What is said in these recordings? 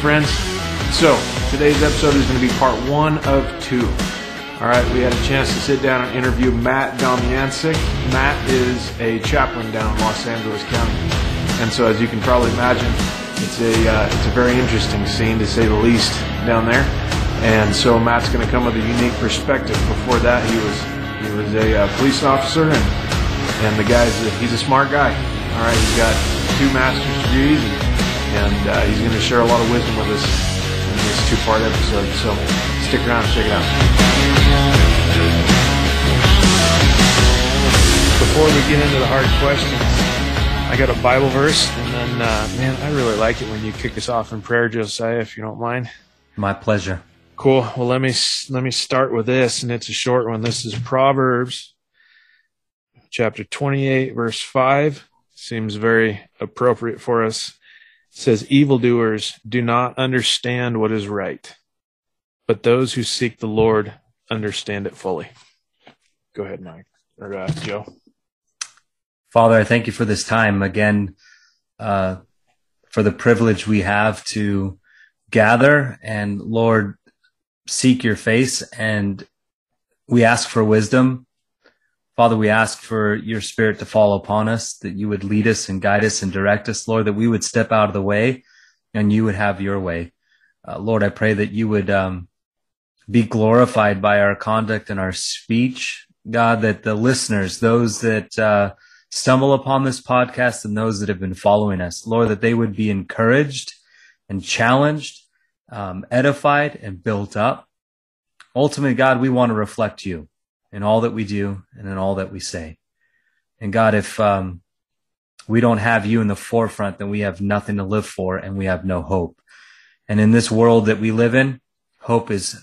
Friends. So, today's episode is going to be part one of two. All right, we had a chance to sit down and interview Matt Domiancic. Matt is a chaplain down in Los Angeles County. And so, as you can probably imagine, it's a, uh, it's a very interesting scene, to say the least, down there. And so, Matt's going to come with a unique perspective. Before that, he was, he was a uh, police officer, and, and the guy's a, he's a smart guy. All right, he's got two master's degrees, and, uh, he's going to share a lot of wisdom with us in this two-part episode. So stick around and check it out. Before we get into the hard questions, I got a Bible verse, and then uh, man, I really like it when you kick us off in prayer, Josiah, if you don't mind. My pleasure. Cool. Well, let me let me start with this, and it's a short one. This is Proverbs chapter 28, verse 5. Seems very appropriate for us. Says, Evildoers do not understand what is right, but those who seek the Lord understand it fully. Go ahead, Mike or uh, Joe. Father, I thank you for this time again, uh, for the privilege we have to gather and Lord, seek your face and we ask for wisdom Father, we ask for your spirit to fall upon us, that you would lead us and guide us and direct us, Lord, that we would step out of the way and you would have your way. Uh, Lord, I pray that you would um, be glorified by our conduct and our speech. God, that the listeners, those that uh, stumble upon this podcast and those that have been following us, Lord, that they would be encouraged and challenged, um, edified and built up. Ultimately, God, we want to reflect you in all that we do and in all that we say. And God, if um, we don't have you in the forefront, then we have nothing to live for and we have no hope. And in this world that we live in, hope is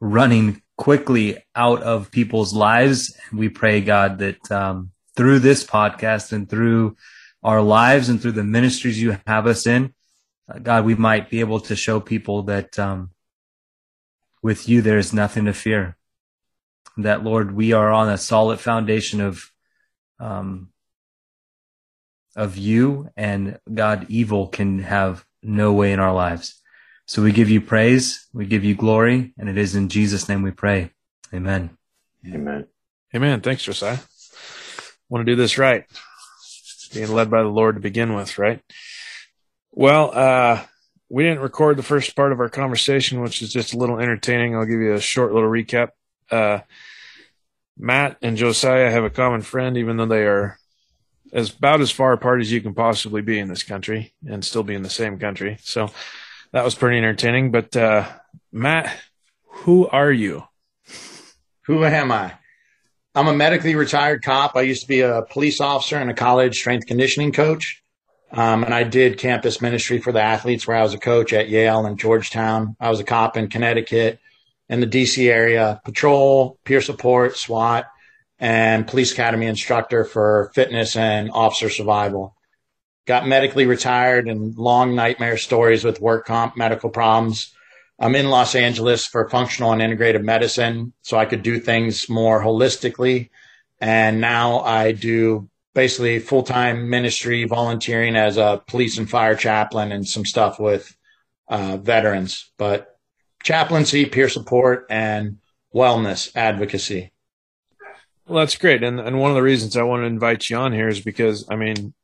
running quickly out of people's lives. And we pray, God, that um, through this podcast and through our lives and through the ministries you have us in, uh, God, we might be able to show people that um, with you there is nothing to fear that Lord, we are on a solid foundation of, um, of you and God, evil can have no way in our lives. So we give you praise, we give you glory, and it is in Jesus' name we pray. Amen. Amen. Amen. Thanks, Josiah. Want to do this right. Being led by the Lord to begin with, right? Well, uh, we didn't record the first part of our conversation, which is just a little entertaining. I'll give you a short little recap. Uh, Matt and Josiah have a common friend, even though they are as about as far apart as you can possibly be in this country and still be in the same country. So that was pretty entertaining. But uh, Matt, who are you? Who am I? I'm a medically retired cop. I used to be a police officer and a college strength conditioning coach. Um, and I did campus ministry for the athletes where I was a coach at Yale and Georgetown. I was a cop in Connecticut in the DC area, patrol, peer support, SWAT, and police academy instructor for fitness and officer survival. Got medically retired and long nightmare stories with work comp medical problems. I'm in Los Angeles for functional and integrative medicine, so I could do things more holistically. And now I do basically full time ministry, volunteering as a police and fire chaplain, and some stuff with uh, veterans. But chaplaincy, peer support, and wellness advocacy. Well, that's great. And, and one of the reasons I want to invite you on here is because, I mean,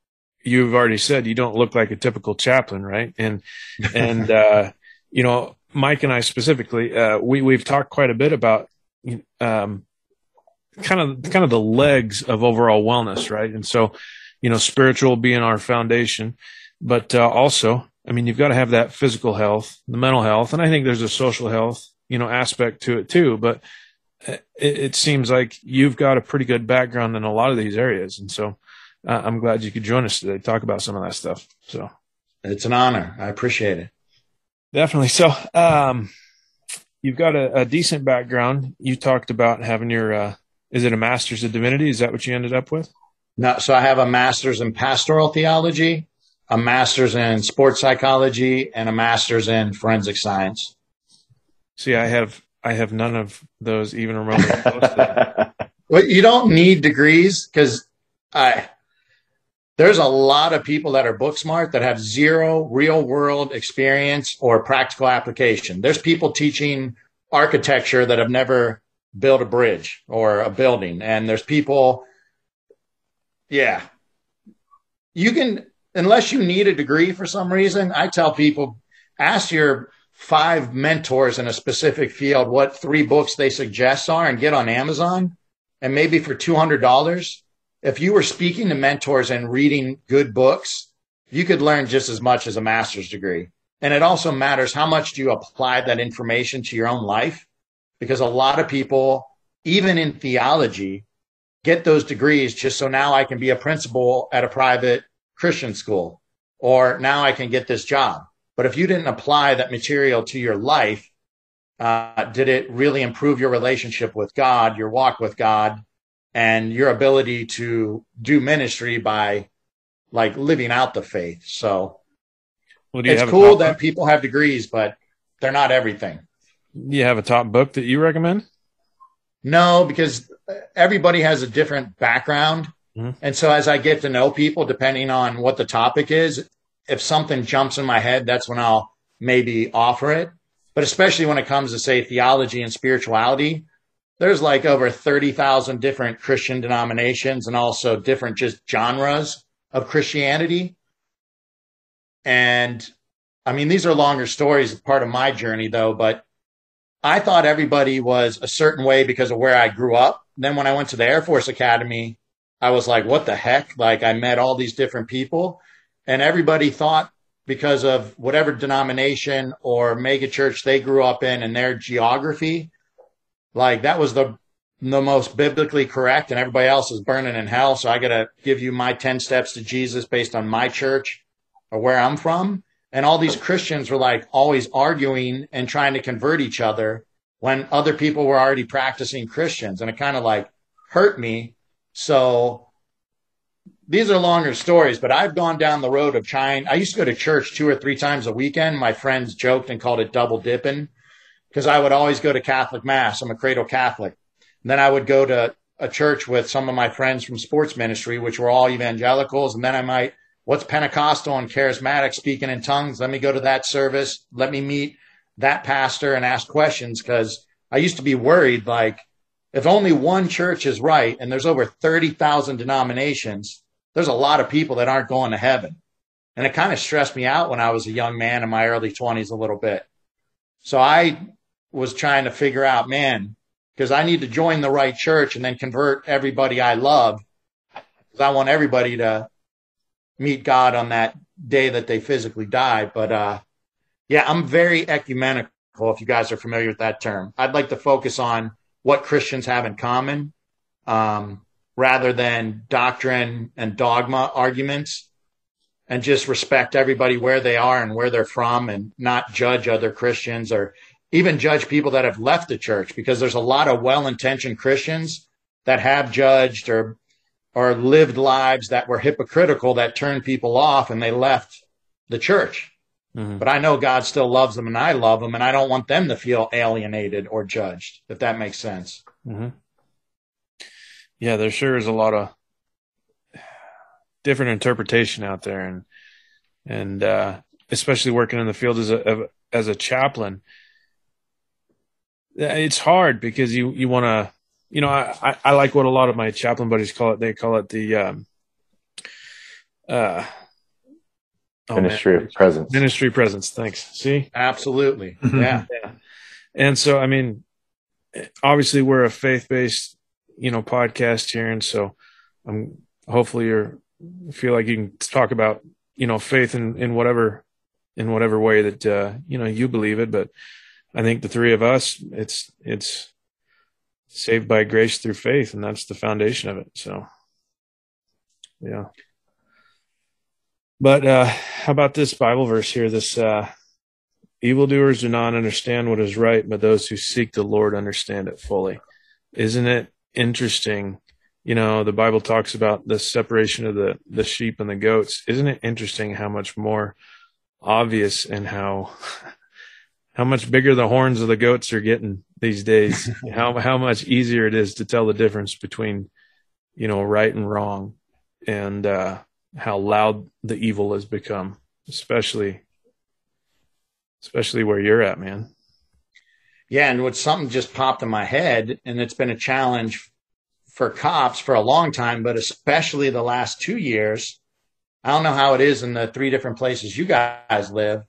you've already said you don't look like a typical chaplain, right? And, and, uh, you know, Mike and I specifically, uh, we, we've talked quite a bit about, um, kind of, kind of the legs of overall wellness, right? And so, you know, spiritual being our foundation, but, uh, also I mean, you've got to have that physical health, the mental health, and I think there's a social health, you know, aspect to it too. But it, it seems like you've got a pretty good background in a lot of these areas, and so uh, I'm glad you could join us today, talk about some of that stuff. So it's an honor. I appreciate it. Definitely. So, um, you've got a, a, decent background. You talked about having your, uh, is it a master's of divinity? Is that what you ended up with? No. So I have a master's in pastoral theology a master's in sports psychology, and a master's in forensic science. See, I have I have none of those even remotely Well, you don't need degrees because I there's a lot of people that are book smart that have zero real world experience or practical application. There's people teaching architecture that have never built a bridge or a building. And there's people, yeah, you can, unless you need a degree for some reason, I tell people ask your five mentors in a specific field what three books they suggest are and get on Amazon. And maybe for $200, if you were speaking to mentors and reading good books, you could learn just as much as a master's degree. And it also matters how much do you apply that information to your own life? Because a lot of people, even in theology, get those degrees just so now I can be a principal at a private Christian school, or now I can get this job. But if you didn't apply that material to your life, uh, did it really improve your relationship with God, your walk with God, and your ability to do ministry by like living out the faith? So well, it's cool that book? people have degrees, but they're not everything. Do you have a top book that you recommend? No, because everybody has a different background. Mm-hmm. And so as I get to know people, depending on what the topic is, if something jumps in my head, that's when I'll maybe offer it. But especially when it comes to say theology and spirituality, there's like over 30,000 different Christian denominations and also different just genres of Christianity. And I mean, these are longer stories, part of my journey though, but I thought everybody was a certain way because of where I grew up. Then when I went to the Air Force Academy, I was like, what the heck? Like I met all these different people and everybody thought because of whatever denomination or mega church they grew up in and their geography, like that was the the most biblically correct and everybody else is burning in hell. So I got to give you my 10 steps to Jesus based on my church or where I'm from. And all these Christians were like always arguing and trying to convert each other when other people were already practicing Christians. And it kind of like hurt me. So these are longer stories, but I've gone down the road of trying. I used to go to church two or three times a weekend. My friends joked and called it double dipping because I would always go to Catholic Mass. I'm a cradle Catholic. And then I would go to a church with some of my friends from sports ministry, which were all evangelicals. And then I might, what's Pentecostal and charismatic speaking in tongues? Let me go to that service. Let me meet that pastor and ask questions because I used to be worried like, if only one church is right and there's over 30,000 denominations, there's a lot of people that aren't going to heaven. And it kind of stressed me out when I was a young man in my early 20s a little bit. So I was trying to figure out, man, because I need to join the right church and then convert everybody I love. Because I want everybody to meet God on that day that they physically die. But uh, yeah, I'm very ecumenical, if you guys are familiar with that term. I'd like to focus on what Christians have in common. Um, rather than doctrine and dogma arguments and just respect everybody where they are and where they're from and not judge other Christians or even judge people that have left the church because there's a lot of well-intentioned Christians that have judged or or lived lives that were hypocritical that turned people off and they left the church. Mm-hmm. But I know God still loves them and I love them and I don't want them to feel alienated or judged, if that makes sense. Mm-hmm yeah, there sure is a lot of different interpretation out there, and and uh, especially working in the field as a as a chaplain, it's hard because you you want to, you know, I I like what a lot of my chaplain buddies call it. They call it the um, uh, oh, ministry man. of presence. Ministry presence. Thanks. See, absolutely, yeah. yeah. And so, I mean, obviously, we're a faith based you know podcast here, and so I'm hopefully you feel like you can talk about you know faith in in whatever in whatever way that uh, you know you believe it. But I think the three of us, it's it's saved by grace through faith, and that's the foundation of it. So, yeah. But uh, how about this Bible verse here? This uh, evildoers do not understand what is right, but those who seek the Lord understand it fully. Isn't it interesting. You know, the Bible talks about the separation of the, the sheep and the goats. Isn't it interesting how much more obvious and how, how much bigger the horns of the goats are getting these days? how, how much easier it is to tell the difference between, you know, right and wrong. And, uh, how loud the evil has become, especially especially where you're at, man. Yeah, and what something just popped in my head, and it's been a challenge for cops for a long time, but especially the last two years. I don't know how it is in the three different places you guys live,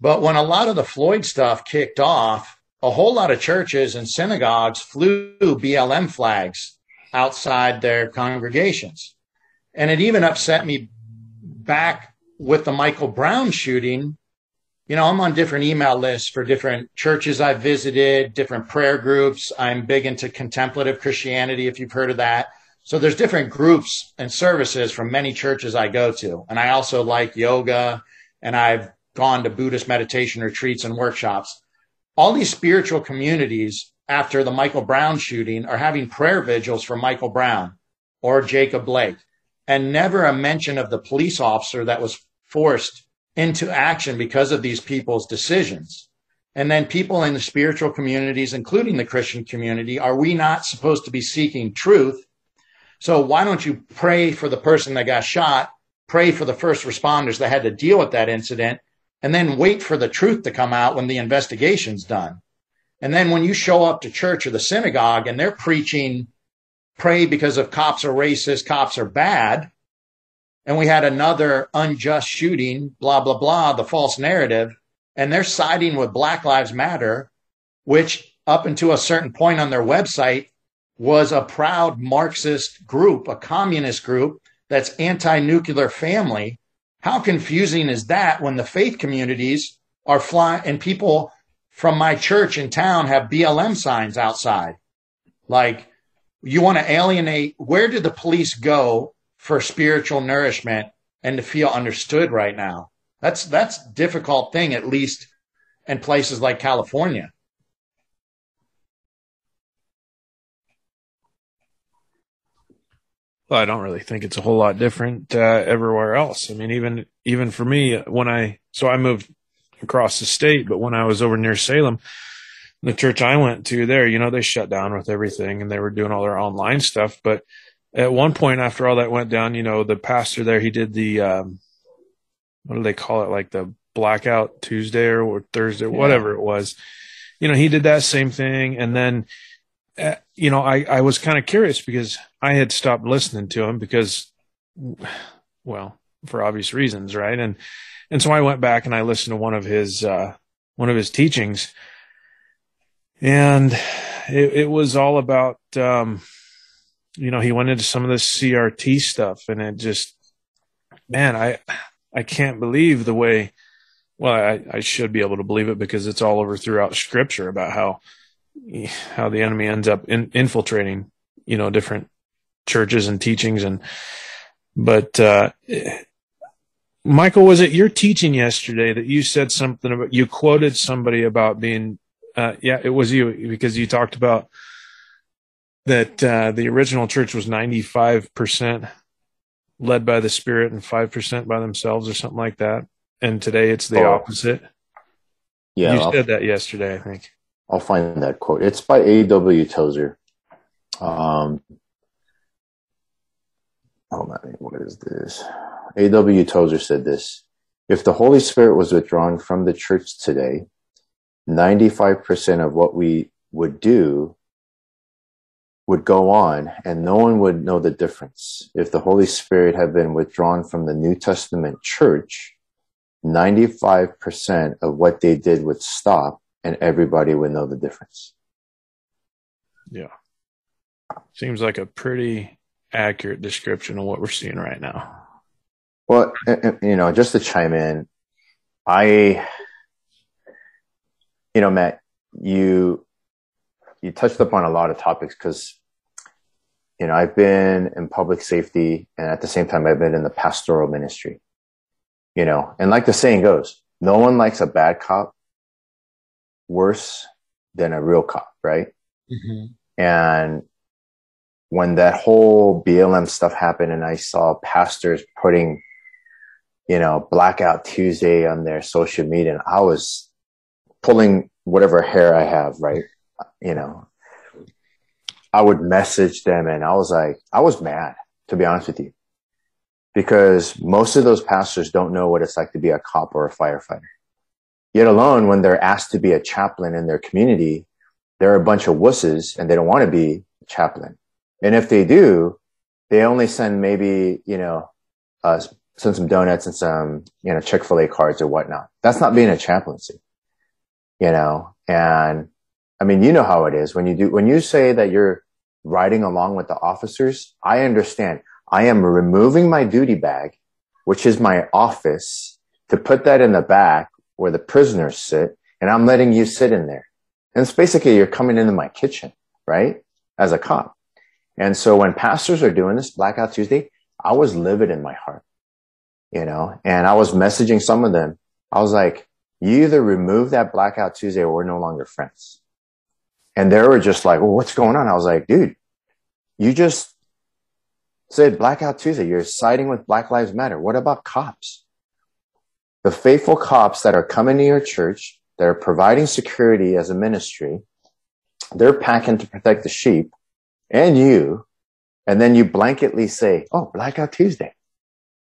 but when a lot of the Floyd stuff kicked off, a whole lot of churches and synagogues flew BLM flags outside their congregations. And it even upset me back with the Michael Brown shooting. You know, I'm on different email lists for different churches I've visited, different prayer groups. I'm big into contemplative Christianity, if you've heard of that. So there's different groups and services from many churches I go to. And I also like yoga and I've gone to Buddhist meditation retreats and workshops. All these spiritual communities after the Michael Brown shooting are having prayer vigils for Michael Brown or Jacob Blake and never a mention of the police officer that was forced into action because of these people's decisions. And then people in the spiritual communities, including the Christian community, are we not supposed to be seeking truth? So why don't you pray for the person that got shot, pray for the first responders that had to deal with that incident, and then wait for the truth to come out when the investigation's done? And then when you show up to church or the synagogue and they're preaching, pray because of cops are racist, cops are bad. And we had another unjust shooting, blah, blah, blah, the false narrative. And they're siding with Black Lives Matter, which up until a certain point on their website was a proud Marxist group, a communist group that's anti nuclear family. How confusing is that when the faith communities are flying and people from my church in town have BLM signs outside. Like, you want to alienate, where did the police go for spiritual nourishment and to feel understood right now? That's, that's difficult thing, at least in places like California. Well, I don't really think it's a whole lot different uh, everywhere else. I mean, even even for me, when I so I moved across the state. But when I was over near Salem, the church I went to there, you know, they shut down with everything and they were doing all their online stuff. But at one point, after all that went down, you know, the pastor there, he did the, um, what do they call it? Like the blackout Tuesday or Thursday, yeah. whatever it was. You know, he did that same thing. And then, uh, you know, I, I was kind of curious because I had stopped listening to him because, well, for obvious reasons, right? And and so I went back and I listened to one of his, uh, one of his teachings and it, it was all about, um, you know, he went into some of this CRT stuff and it just, man, I, I can't believe the way, well, I, I should be able to believe it because it's all over throughout scripture about how, how the enemy ends up in, infiltrating, you know, different churches and teachings and, but, uh, Michael, was it your teaching yesterday that you said something about, you quoted somebody about being, uh, yeah, it was you because you talked about that, uh, the original church was 95% led by the spirit and 5% by themselves or something like that. And today it's the oh. opposite. Yeah. You I'll, said that yesterday, I think. I'll find that quote. It's by A.W. Tozer. Um, oh man, what is this? A.W. Tozer said this If the Holy Spirit was withdrawn from the church today, 95% of what we would do would go on and no one would know the difference. If the Holy Spirit had been withdrawn from the New Testament church, 95% of what they did would stop and everybody would know the difference. Yeah. Seems like a pretty accurate description of what we're seeing right now. Well, you know, just to chime in, I, you know, Matt, you, you touched upon a lot of topics because, you know, I've been in public safety and at the same time, I've been in the pastoral ministry, you know, and like the saying goes, no one likes a bad cop worse than a real cop, right? Mm-hmm. And when that whole BLM stuff happened and I saw pastors putting you know, Blackout Tuesday on their social media. And I was pulling whatever hair I have, right? You know, I would message them and I was like, I was mad, to be honest with you. because most of those pastors don't know what it's like to be a cop or a firefighter. Yet alone, when they're asked to be a chaplain in their community, they're a bunch of wusses and they don't want to be a chaplain. And if they do, they only send maybe, you know, uh, send some donuts and some, you know, Chick-fil-A cards or whatnot. That's not being a chaplaincy, you know, and I mean, you know how it is when you do, when you say that you're riding along with the officers, I understand. I am removing my duty bag, which is my office to put that in the back where the prisoners sit and I'm letting you sit in there. And it's basically you're coming into my kitchen, right? As a cop. And so when pastors are doing this blackout Tuesday, I was livid in my heart, you know, and I was messaging some of them. I was like, you either remove that blackout Tuesday or we're no longer friends. And they were just like, well, what's going on? I was like, dude, you just said blackout Tuesday. You're siding with Black Lives Matter. What about cops? The faithful cops that are coming to your church, that are providing security as a ministry, they're packing to protect the sheep and you. And then you blanketly say, Oh, blackout Tuesday,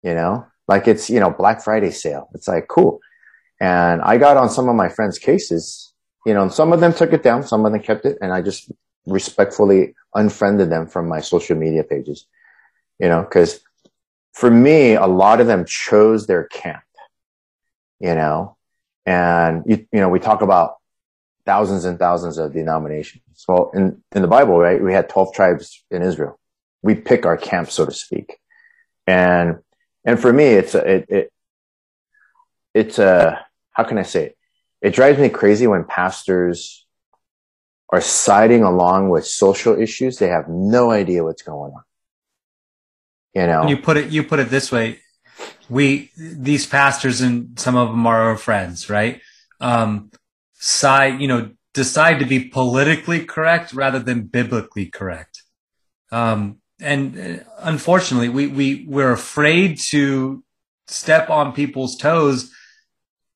you know, like it's, you know, Black Friday sale. It's like, cool. And I got on some of my friends' cases you know, and some of them took it down, some of them kept it, and I just respectfully unfriended them from my social media pages. You know, because for me, a lot of them chose their camp. You know, and you, you know, we talk about thousands and thousands of denominations. Well, in in the Bible, right, we had twelve tribes in Israel. We pick our camp, so to speak, and and for me, it's a, it, it it's a how can I say it? it drives me crazy when pastors are siding along with social issues. They have no idea what's going on. You know, you put it, you put it this way. We, these pastors and some of them are our friends, right? Um, side, you know, decide to be politically correct rather than biblically correct. Um, and uh, unfortunately, we, we, we're afraid to step on people's toes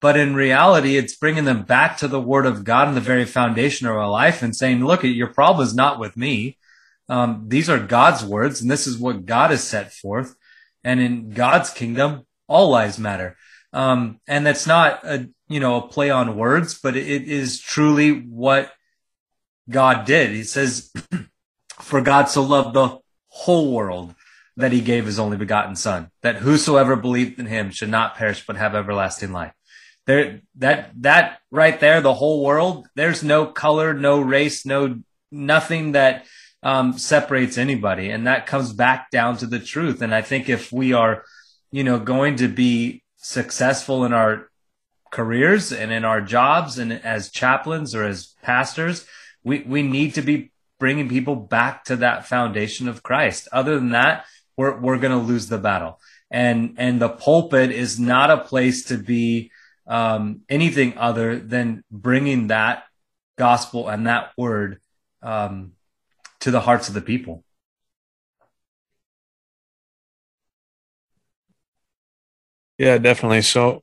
but in reality, it's bringing them back to the word of God and the very foundation of our life and saying, look, your problem is not with me. Um, these are God's words and this is what God has set forth. And in God's kingdom, all lives matter. Um, and that's not a, you know, a play on words, but it is truly what God did. He says, for God so loved the whole world that he gave his only begotten son, that whosoever believed in him should not perish, but have everlasting life there that that right there the whole world there's no color no race no nothing that um, separates anybody. And that comes back down to the truth. And i think if we are you know going to be successful in our careers and in our jobs and as chaplains or as pastors we we need to be bringing people back to that foundation of christ. Other than that we're we're going to lose the battle. And and the pulpit is not a place to be um, anything other than bringing that gospel and that word um, to the hearts of the people. Yeah, definitely. So,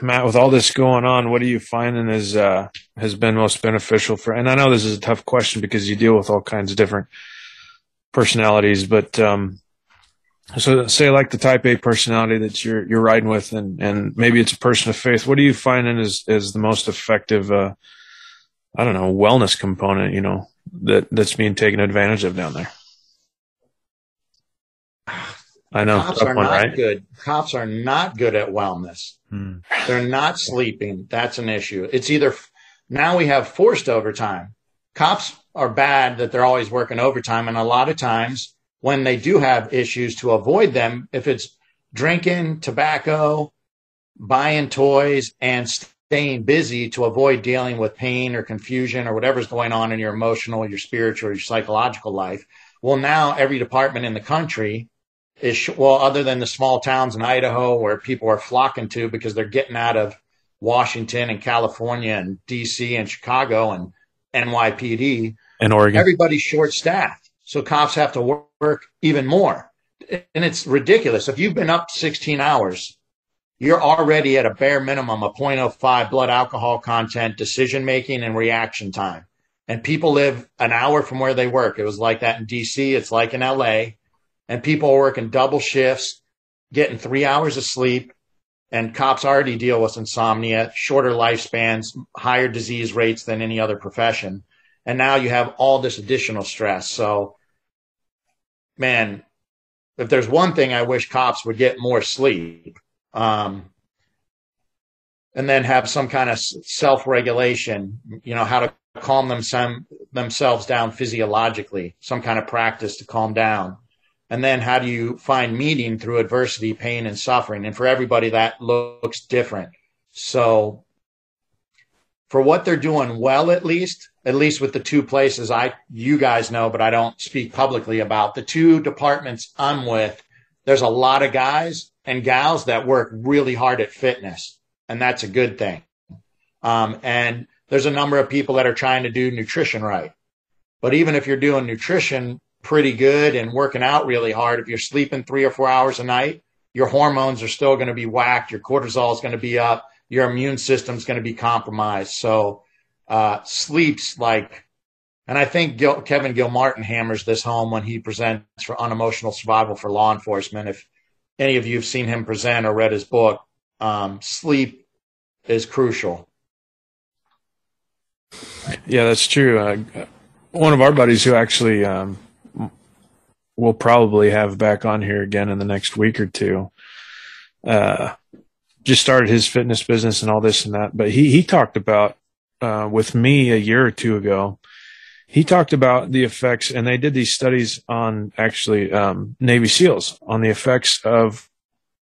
Matt, with all this going on, what are you finding is uh, has been most beneficial for? And I know this is a tough question because you deal with all kinds of different personalities, but um, so say like the type A personality that you're you're riding with and and maybe it's a person of faith. What are you finding is is the most effective uh I don't know, wellness component, you know, that that's being taken advantage of down there? I know. Cops are one, not right? good. Cops are not good at wellness. Hmm. They're not sleeping. That's an issue. It's either now we have forced overtime. Cops are bad that they're always working overtime and a lot of times when they do have issues to avoid them. If it's drinking, tobacco, buying toys, and staying busy to avoid dealing with pain or confusion or whatever's going on in your emotional, your spiritual, your psychological life. Well, now every department in the country is, well, other than the small towns in Idaho where people are flocking to because they're getting out of Washington and California and DC and Chicago and NYPD and Oregon, everybody's short staffed. So cops have to work even more. And it's ridiculous. If you've been up 16 hours, you're already at a bare minimum of 0.05 blood alcohol content, decision making, and reaction time. And people live an hour from where they work. It was like that in DC. It's like in LA. And people are working double shifts. getting three hours of sleep, and cops already deal with insomnia, shorter lifespans, higher disease rates than any other profession. And now you have all this additional stress. So, man, if there's one thing I wish cops would get more sleep, um, and then have some kind of self regulation, you know, how to calm them some, themselves down physiologically, some kind of practice to calm down. And then how do you find meaning through adversity, pain, and suffering? And for everybody, that looks different. So, for what they're doing well, at least, at least with the two places I, you guys know, but I don't speak publicly about the two departments I'm with, there's a lot of guys and gals that work really hard at fitness. And that's a good thing. Um, and there's a number of people that are trying to do nutrition right. But even if you're doing nutrition pretty good and working out really hard, if you're sleeping three or four hours a night, your hormones are still going to be whacked. Your cortisol is going to be up. Your immune system is going to be compromised. So, uh, sleep's like, and I think Gil, Kevin Gilmartin hammers this home when he presents for unemotional survival for law enforcement. If any of you have seen him present or read his book, um, sleep is crucial. Yeah, that's true. Uh, one of our buddies who actually um, we'll probably have back on here again in the next week or two. Uh, just started his fitness business and all this and that, but he he talked about uh, with me a year or two ago. He talked about the effects, and they did these studies on actually um, Navy SEALs on the effects of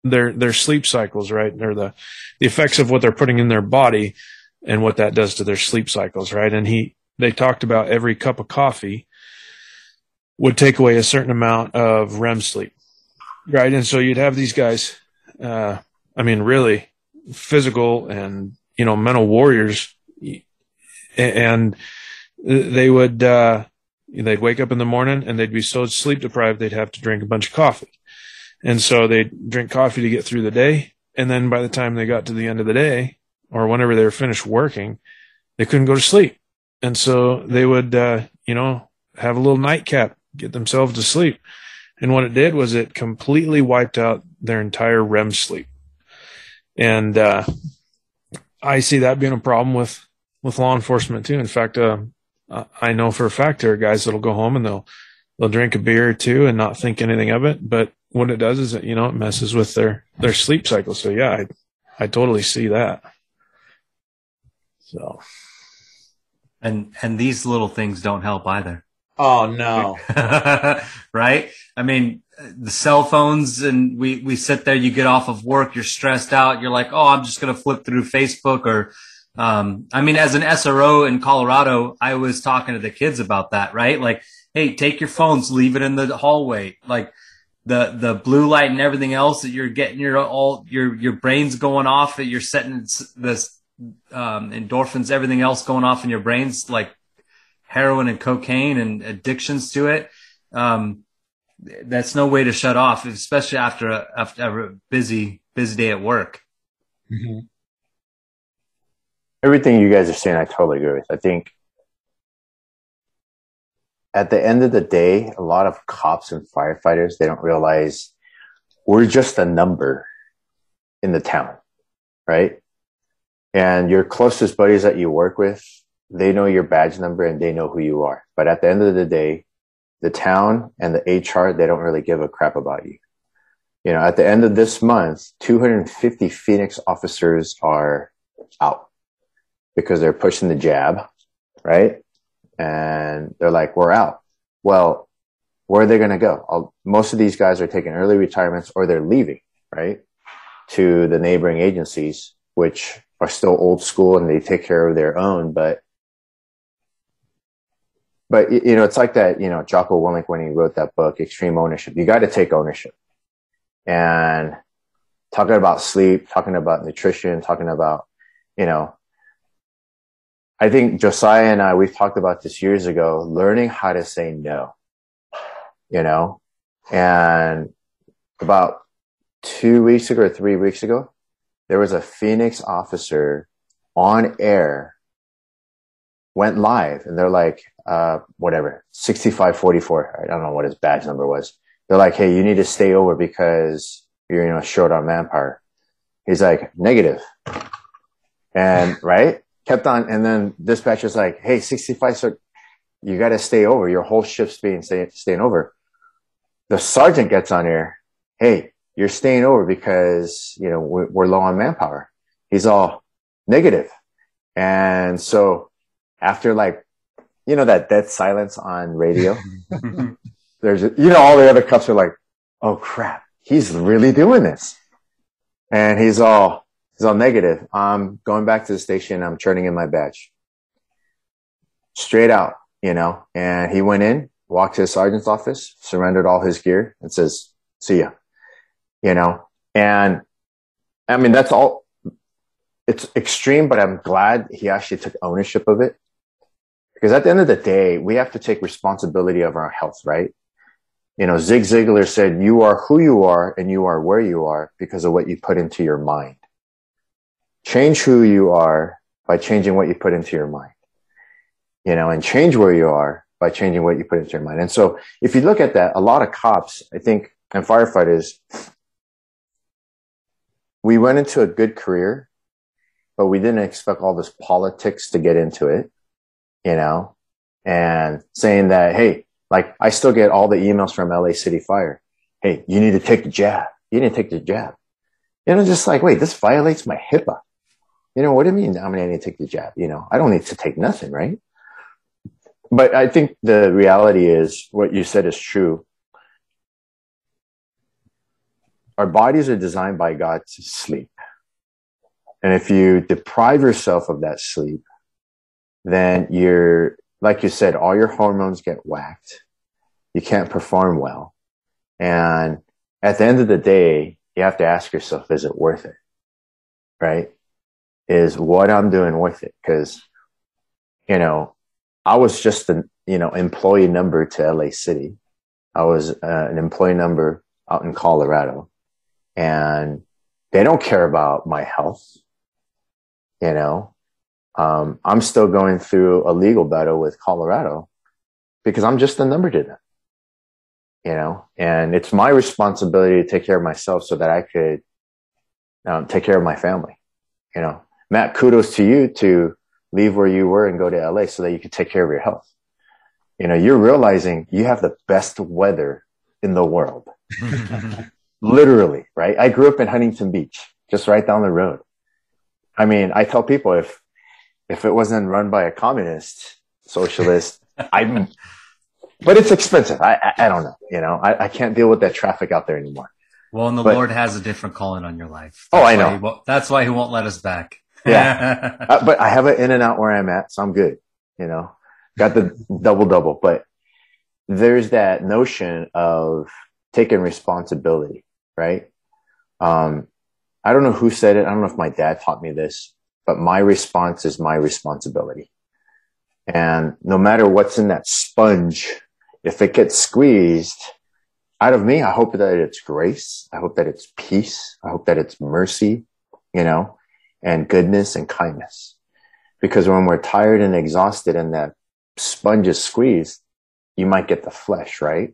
their their sleep cycles, right, or the the effects of what they're putting in their body and what that does to their sleep cycles, right? And he, they talked about every cup of coffee would take away a certain amount of REM sleep, right? And so you'd have these guys, uh, I mean, really physical and, you know, mental warriors and they would, uh, they'd wake up in the morning and they'd be so sleep deprived they'd have to drink a bunch of coffee. And so they'd drink coffee to get through the day. And then by the time they got to the end of the day, or whenever they were finished working, they couldn't go to sleep. And so they would, uh, you know, have a little nightcap, get themselves to sleep. And what it did was it completely wiped out their entire REM sleep. And, uh, I see that being a problem with, with law enforcement too. In fact, uh, I know for a fact there are guys that'll go home and they'll, they'll drink a beer or two and not think anything of it. But what it does is that, you know, it messes with their, their sleep cycle. So yeah, I, I totally see that. So, and and these little things don't help either. Oh no! right? I mean, the cell phones, and we we sit there. You get off of work, you're stressed out. You're like, oh, I'm just gonna flip through Facebook or. Um, I mean, as an SRO in Colorado, I was talking to the kids about that, right? Like, hey, take your phones, leave it in the hallway. Like, the the blue light and everything else that you're getting your all your your brain's going off that you're setting this um, endorphins, everything else going off in your brains, like heroin and cocaine and addictions to it. Um, that's no way to shut off, especially after a, after a busy, busy day at work. Mm-hmm. Everything you guys are saying, I totally agree with. I think at the end of the day, a lot of cops and firefighters, they don't realize we're just a number in the town, right? and your closest buddies that you work with, they know your badge number and they know who you are. But at the end of the day, the town and the HR, they don't really give a crap about you. You know, at the end of this month, 250 Phoenix officers are out because they're pushing the jab, right? And they're like, we're out. Well, where are they going to go? I'll, most of these guys are taking early retirements or they're leaving, right? To the neighboring agencies, which are still old school and they take care of their own, but but you know, it's like that, you know, Jocko Willink when he wrote that book, Extreme Ownership. You got to take ownership. And talking about sleep, talking about nutrition, talking about, you know, I think Josiah and I, we've talked about this years ago, learning how to say no, you know, and about two weeks ago or three weeks ago, there was a Phoenix officer on air, went live, and they're like, uh, whatever, 6544. I don't know what his badge number was. They're like, hey, you need to stay over because you're, you know, short on manpower. He's like, negative. And right, kept on. And then dispatcher's like, Hey, 65, sir, you got to stay over. Your whole shift's being stay, staying over. The sergeant gets on here. Hey, you're staying over because, you know, we're, we're low on manpower. He's all negative. And so after like, you know, that dead silence on radio, there's, you know, all the other cops are like, Oh crap, he's really doing this. And he's all, he's all negative. I'm going back to the station. I'm turning in my badge straight out, you know, and he went in, walked to the sergeant's office, surrendered all his gear and says, see ya, you know, and I mean, that's all, it's extreme, but I'm glad he actually took ownership of it. Because at the end of the day, we have to take responsibility of our health, right? You know, Zig Ziglar said, you are who you are and you are where you are because of what you put into your mind. Change who you are by changing what you put into your mind. You know, and change where you are by changing what you put into your mind. And so if you look at that, a lot of cops, I think, and firefighters, we went into a good career but we didn't expect all this politics to get into it, you know, and saying that, hey, like I still get all the emails from LA City Fire. Hey, you need to take the jab. You need to take the jab. You know, just like, wait, this violates my HIPAA. You know, what do you mean I, mean, I need to take the jab? You know, I don't need to take nothing, right? But I think the reality is what you said is true. Our bodies are designed by God to sleep. And if you deprive yourself of that sleep, then you're, like you said, all your hormones get whacked. You can't perform well. And at the end of the day, you have to ask yourself, is it worth it? Right? Is what I'm doing worth it? Cause, you know, I was just an, you know, employee number to LA City. I was uh, an employee number out in Colorado and they don't care about my health you know, um, I'm still going through a legal battle with Colorado because I'm just a number to them, you know, and it's my responsibility to take care of myself so that I could um, take care of my family. You know, Matt, kudos to you to leave where you were and go to LA so that you could take care of your health. You know, you're realizing you have the best weather in the world. Literally, right? I grew up in Huntington Beach, just right down the road. I mean, I tell people if if it wasn't run by a communist socialist, I'm. But it's expensive. I, I, I don't know. You know, I, I can't deal with that traffic out there anymore. Well, and the But- Lord has a different calling on your life. Oh, I know. that's why He won't let us back. Yeah. Uh, but I have it In-N-Out where I'm at, so I'm good. You know, got the double double. But there's that notion of taking responsibility, right? Um, I don't know who said it. I don't know if my dad taught me this, but my response is my responsibility. And no matter what's in that sponge, if it gets squeezed out of me, I hope that it's grace. I hope that it's peace. I hope that it's mercy, you know, and goodness and kindness. Because when we're tired and exhausted and that sponge is squeezed, you might get the flesh, right?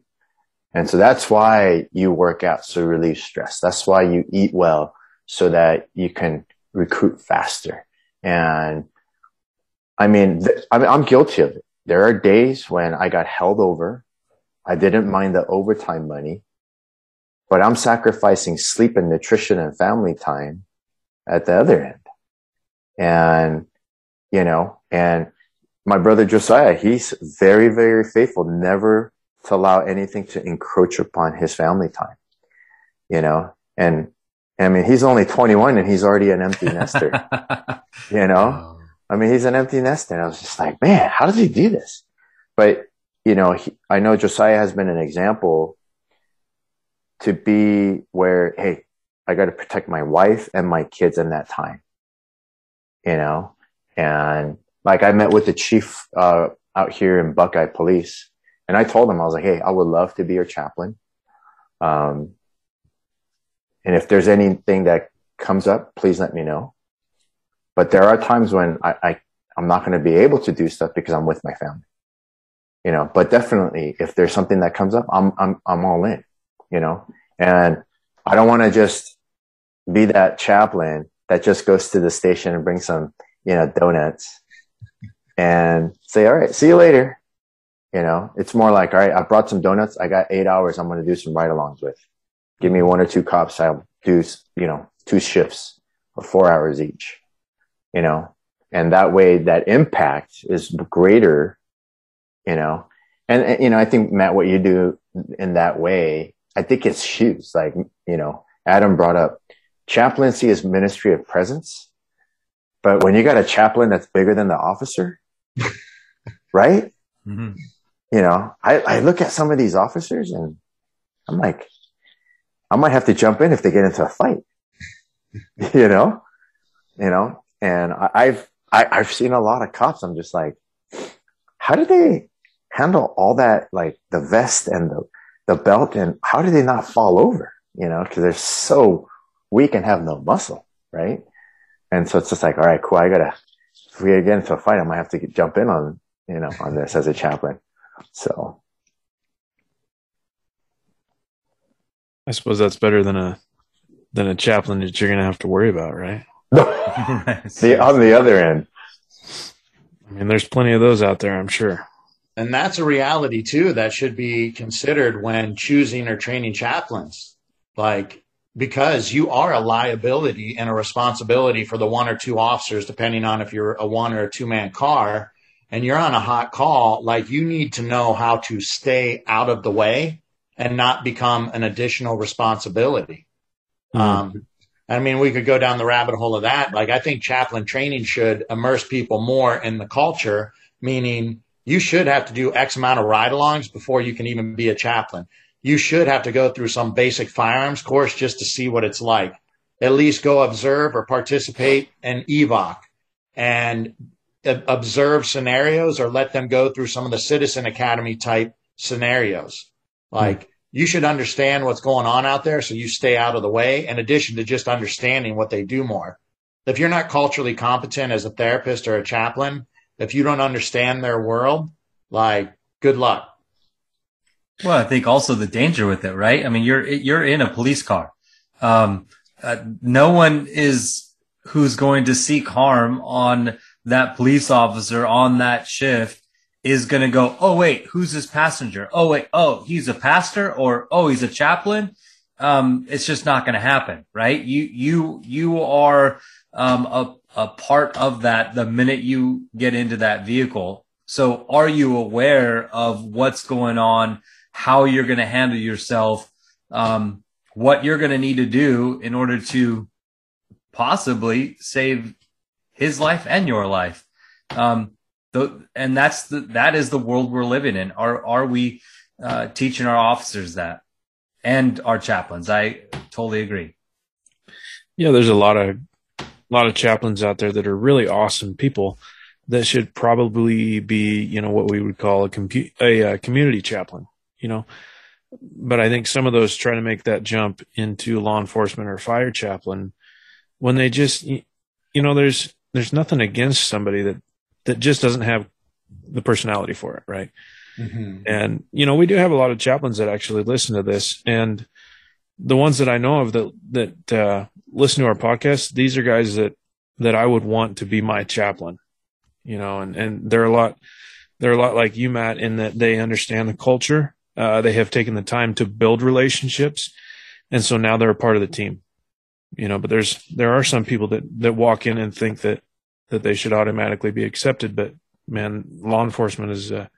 And so that's why you work out to relieve stress. That's why you eat well so that you can recruit faster. And I mean, th- I mean, I'm guilty of it. There are days when I got held over. I didn't mind the overtime money, but I'm sacrificing sleep and nutrition and family time at the other end. And, you know, and my brother Josiah, he's very, very faithful, never to allow anything to encroach upon his family time, you know, and I mean, he's only 21 and he's already an empty nester, you know? I mean, he's an empty nester. And I was just like, man, how does he do this? But, you know, he, I know Josiah has been an example to be where, hey, I got to protect my wife and my kids in that time, you know? And like I met with the chief, uh, out here in Buckeye police and I told him, I was like, Hey, I would love to be your chaplain. Um, and if there's anything that comes up, please let me know. But there are times when I, I I'm not going to be able to do stuff because I'm with my family, you know, but definitely if there's something that comes up, I'm, I'm, I'm all in, you know, and I don't want to just be that chaplain that just goes to the station and brings some, you know, donuts and say, all right, see you later. You know, it's more like, all right, I brought some donuts. I got eight hours. I'm going to do some ride alongs with. Give me one or two cops. I'll do, you know, two shifts of four hours each, you know, and that way that impact is greater, you know, and, and, you know, I think Matt, what you do in that way, I think it's huge. Like, you know, Adam brought up chaplaincy is ministry of presence. But when you got a chaplain that's bigger than the officer, right? Mm-hmm. You know, I, I look at some of these officers and I'm like, I might have to jump in if they get into a fight, you know, you know, and I, I've, I, have i have seen a lot of cops. I'm just like, how do they handle all that, like the vest and the, the belt and how do they not fall over? You know, cause they're so weak and have no muscle, right? And so it's just like, all right, cool. I gotta, if we get into a fight, I might have to get, jump in on, you know, on this as a chaplain. So. I suppose that's better than a, than a chaplain that you're going to have to worry about, right? the, on the other end. I mean, there's plenty of those out there, I'm sure. And that's a reality too that should be considered when choosing or training chaplains. Like because you are a liability and a responsibility for the one or two officers, depending on if you're a one or a two man car and you're on a hot call, like you need to know how to stay out of the way and not become an additional responsibility. Mm-hmm. Um, I mean, we could go down the rabbit hole of that. Like, I think chaplain training should immerse people more in the culture, meaning you should have to do X amount of ride alongs before you can even be a chaplain you should have to go through some basic firearms course just to see what it's like. At least go observe or participate in EVOC and observe scenarios or let them go through some of the citizen academy type scenarios. Like you should understand what's going on out there so you stay out of the way in addition to just understanding what they do more. If you're not culturally competent as a therapist or a chaplain, if you don't understand their world, like good luck well, I think also the danger with it, right? I mean, you're you're in a police car. Um, uh, no one is who's going to seek harm on that police officer on that shift is going to go, oh wait, who's this passenger? Oh wait, oh he's a pastor or oh he's a chaplain. Um, it's just not going to happen, right? You you you are um, a a part of that the minute you get into that vehicle. So are you aware of what's going on? how you're going to handle yourself, um, what you're going to need to do in order to possibly save his life and your life. Um, the, and that's the, that is the world we're living in. Are, are we, uh, teaching our officers that and our chaplains? I totally agree. Yeah, there's a lot of, a lot of chaplains out there that are really awesome people that should probably be, you know, what we would call a, compu- a, a uh, community chaplain you know. But I think some of those try to make that jump into law enforcement or fire chaplain when they just, you know, there's there's nothing against somebody that that just doesn't have the personality for it, right? Mm-hmm. And you know, we do have a lot of chaplains that actually listen to this, and the ones that I know of that that uh, listen to our podcast, these are guys that that I would want to be my chaplain, you know, and and they're a lot they're a lot like you, Matt, in that they understand the culture uh, they have taken the time to build relationships, and so now they're a part of the team. You know, but there's there are some people that that walk in and think that that they should automatically be accepted. But man, law enforcement is a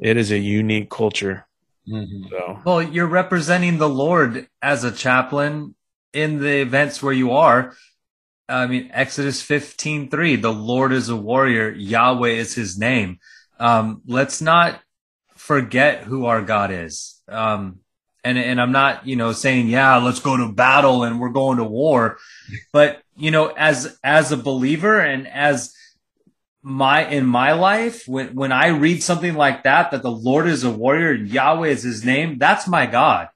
it is a unique culture. Mm-hmm. So. Well, you're representing the Lord as a chaplain in the events where you are. I mean, Exodus 15, 3, the Lord is a warrior. Yahweh is his name. Um, let's not forget who our God is. Um, and, and I'm not, you know, saying, yeah, let's go to battle and we're going to war. But, you know, as, as a believer and as my, in my life, when, when I read something like that, that the Lord is a warrior, and Yahweh is his name, that's my God.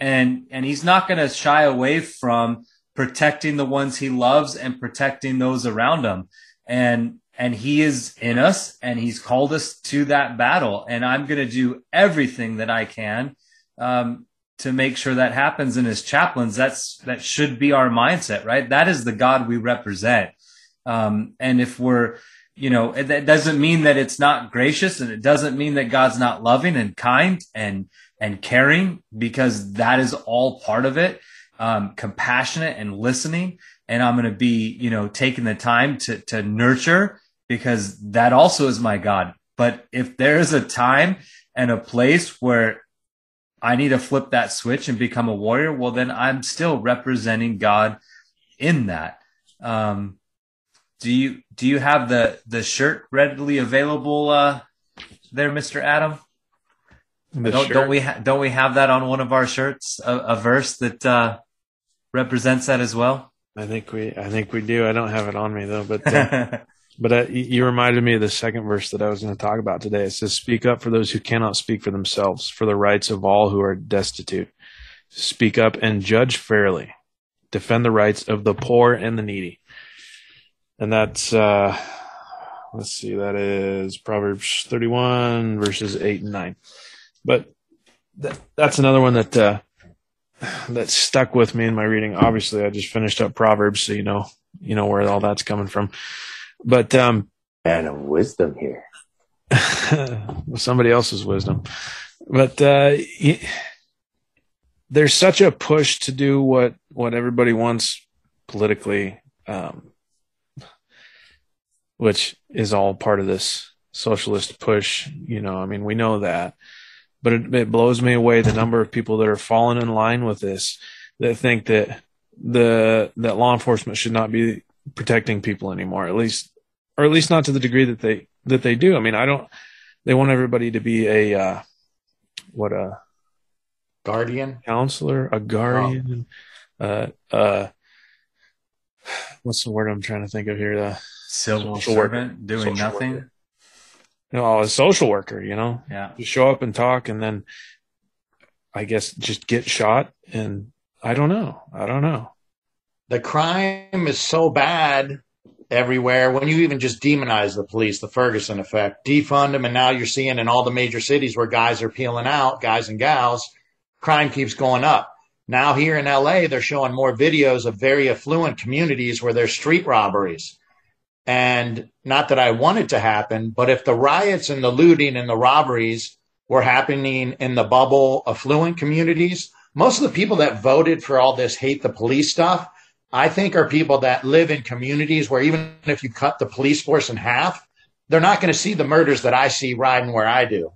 And, and he's not going to shy away from protecting the ones he loves and protecting those around him. And, and he is in us and he's called us to that battle and i'm going to do everything that i can um, to make sure that happens. And as chaplains, that's that should be our mindset, right? That is the God we represent. Um, and if we're you know, that doesn't mean that it's not gracious and it doesn't mean that God's not loving and kind and, and caring because that is all part of it. Um, compassionate and listening. And I'm going to be, you know, taking the time to, to nurture because that also is my God. But if there is a time and a place where I need to flip that switch and become a warrior, well, then I'm still representing God in that. Um, do you do you have the the shirt readily available uh, there, Mister Adam? Don't, don't, we ha- don't we have that on one of our shirts? A, a verse that uh, represents that as well. I think we I think we do. I don't have it on me though, but uh, but uh, you reminded me of the second verse that I was going to talk about today. It says, "Speak up for those who cannot speak for themselves, for the rights of all who are destitute. Speak up and judge fairly. Defend the rights of the poor and the needy." and that's uh let's see that is proverbs 31 verses 8 and 9 but that, that's another one that uh that stuck with me in my reading obviously i just finished up proverbs so you know you know where all that's coming from but um and of wisdom here with somebody else's wisdom but uh there's such a push to do what what everybody wants politically um which is all part of this socialist push. You know, I mean, we know that, but it, it blows me away the number of people that are falling in line with this that think that the that law enforcement should not be protecting people anymore, at least, or at least not to the degree that they that they do. I mean, I don't. They want everybody to be a uh, what a guardian, counselor, a guardian, oh. uh, uh, what's the word I'm trying to think of here? The civil social servant worker. doing social nothing. Worker. You know, a social worker, you know, yeah, just show up and talk, and then I guess just get shot. And I don't know. I don't know. The crime is so bad everywhere. When you even just demonize the police, the Ferguson effect, defund them, and now you're seeing in all the major cities where guys are peeling out, guys and gals, crime keeps going up. Now here in LA, they're showing more videos of very affluent communities where there's street robberies. And not that I want it to happen, but if the riots and the looting and the robberies were happening in the bubble affluent communities, most of the people that voted for all this hate the police stuff, I think are people that live in communities where even if you cut the police force in half, they're not going to see the murders that I see riding where I do.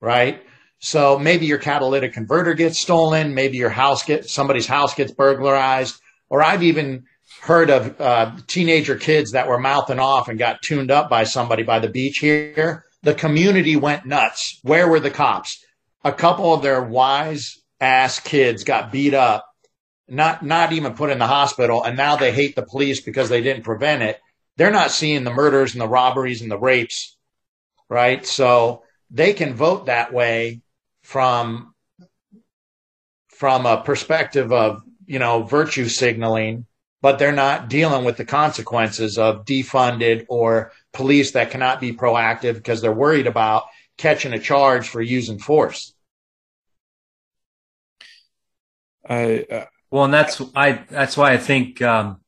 Right. So maybe your catalytic converter gets stolen, maybe your house gets somebody's house gets burglarized, or I've even heard of uh, teenager kids that were mouthing off and got tuned up by somebody by the beach here. The community went nuts. Where were the cops? A couple of their wise ass kids got beat up, not not even put in the hospital, and now they hate the police because they didn't prevent it. They're not seeing the murders and the robberies and the rapes, right? So they can vote that way from from a perspective of you know virtue signaling but they're not dealing with the consequences of defunded or police that cannot be proactive because they're worried about catching a charge for using force I, uh, well and that's i that's why i think um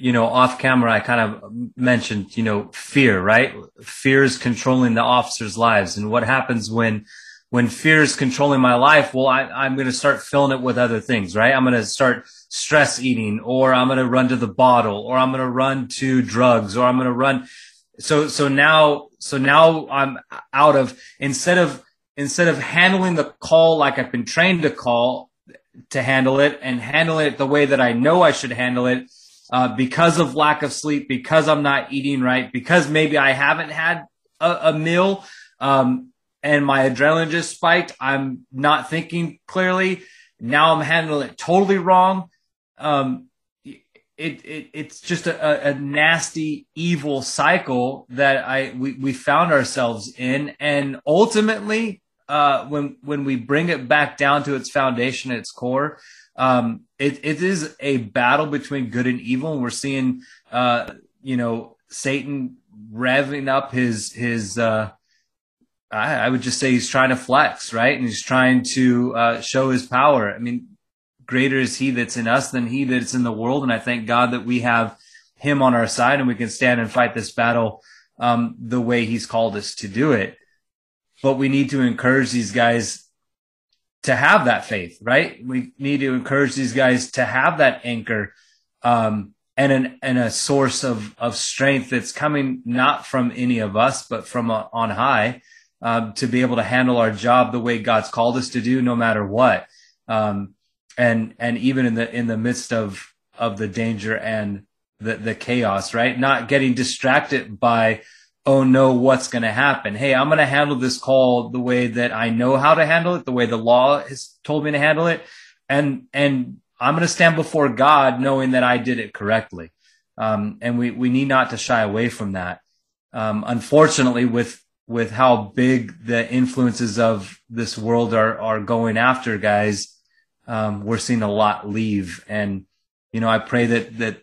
you know, off camera, I kind of mentioned, you know, fear, right? Fear is controlling the officers' lives. And what happens when when fear is controlling my life, well, I, I'm going to start filling it with other things, right? I'm going to start stress eating or I'm going to run to the bottle or I'm going to run to drugs or I'm going to run. So, so now, so now I'm out of, instead of, instead of handling the call like I've been trained to call to handle it and handle it the way that I know I should handle it, uh, because of lack of sleep, because I'm not eating right, because maybe I haven't had a, a meal. Um, and my adrenaline just spiked. I'm not thinking clearly. Now I'm handling it totally wrong. Um, it, it, it's just a, a, nasty, evil cycle that I we, we found ourselves in, and ultimately, uh, when when we bring it back down to its foundation, its core, um, it, it is a battle between good and evil. And we're seeing, uh, you know, Satan revving up his his uh, I, I, would just say he's trying to flex, right? And he's trying to uh, show his power. I mean, greater is he that's in us than he that's in the world. And I thank God that we have him on our side and we can stand and fight this battle um, the way he's called us to do it. But we need to encourage these guys to have that faith, right? We need to encourage these guys to have that anchor um, and an and a source of of strength that's coming not from any of us, but from uh, on high, um, to be able to handle our job the way God's called us to do, no matter what. Um, and and even in the in the midst of of the danger and the the chaos, right? Not getting distracted by oh no, what's going to happen? Hey, I'm going to handle this call the way that I know how to handle it, the way the law has told me to handle it. And, and I'm going to stand before God knowing that I did it correctly. Um, and we, we need not to shy away from that. Um, unfortunately, with, with how big the influences of this world are, are going after guys, um, we're seeing a lot leave. And, you know, I pray that, that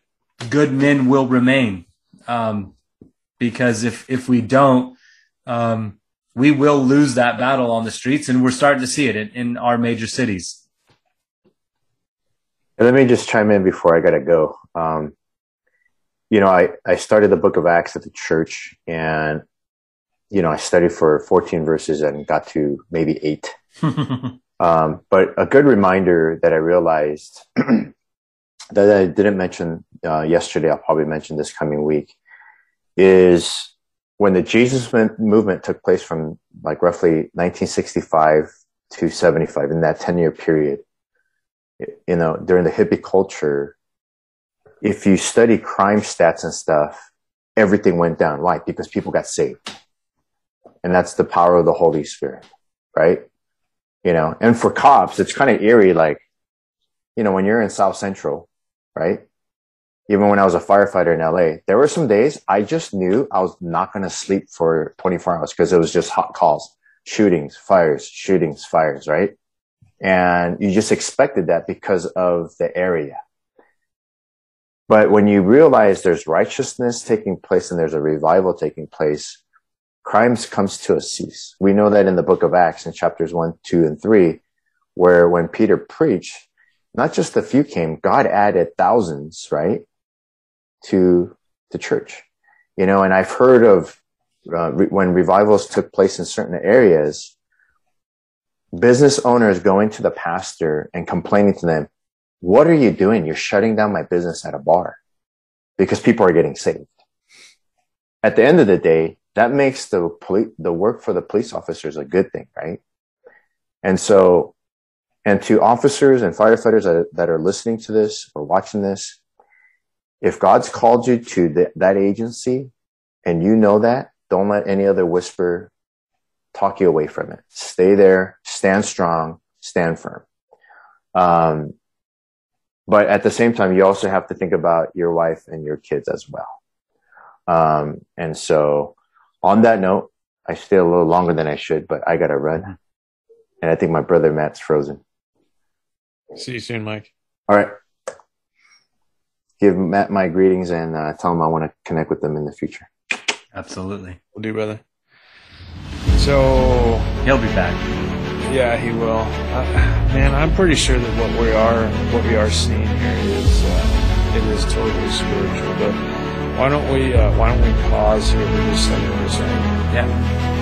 good men will remain. Um, because if if we don't, um, we will lose that battle on the streets, and we're starting to see it in, in our major cities. let me just chime in before I gotta go. Um, you know, I, I started the book of Acts at the church and, you know, I studied for 14 verses and got to maybe eight. um, but a good reminder that I realized that I didn't mention uh, yesterday, I'll probably mention this coming week, is when the Jesus movement took place from like roughly 1965 to 75 in that 10 year period, you know, during the hippie culture, if you study crime stats and stuff, everything went down. Why? Because people got saved. And that's the power of the Holy Spirit, right? You know, and for cops, it's kind of eerie. Like, you know, when you're in South Central, right? Even when I was a firefighter in LA, there were some days I just knew I was not going to sleep for 24 hours because it was just hot calls, shootings, fires, shootings, fires, right? And you just expected that because of the area. But when you realize there's righteousness taking place and there's a revival taking place, crimes comes to a cease. We know that in the book of Acts in chapters one, two, and three, where when Peter preached, not just a few came, God added thousands, right? To the church. You know, and I've heard of uh, re- when revivals took place in certain areas, business owners going to the pastor and complaining to them, what are you doing? You're shutting down my business at a bar because people are getting saved. At the end of the day, that makes the poli- the work for the police officers a good thing, right? And so, and to officers and firefighters that, that are listening to this or watching this, if God's called you to the, that agency and you know that, don't let any other whisper talk you away from it. Stay there, stand strong, stand firm. Um, but at the same time, you also have to think about your wife and your kids as well. Um, and so on that note, I stay a little longer than I should, but I got to run. And I think my brother Matt's frozen. See you soon, Mike. All right give Matt my greetings and uh, tell him I want to connect with them in the future. Absolutely. We'll do, brother. So he'll be back. Yeah, he will. Uh, man, I'm pretty sure that what we are, what we are seeing here is, uh, it is totally spiritual. But why don't we, uh, why don't we pause here for just a second? Yeah.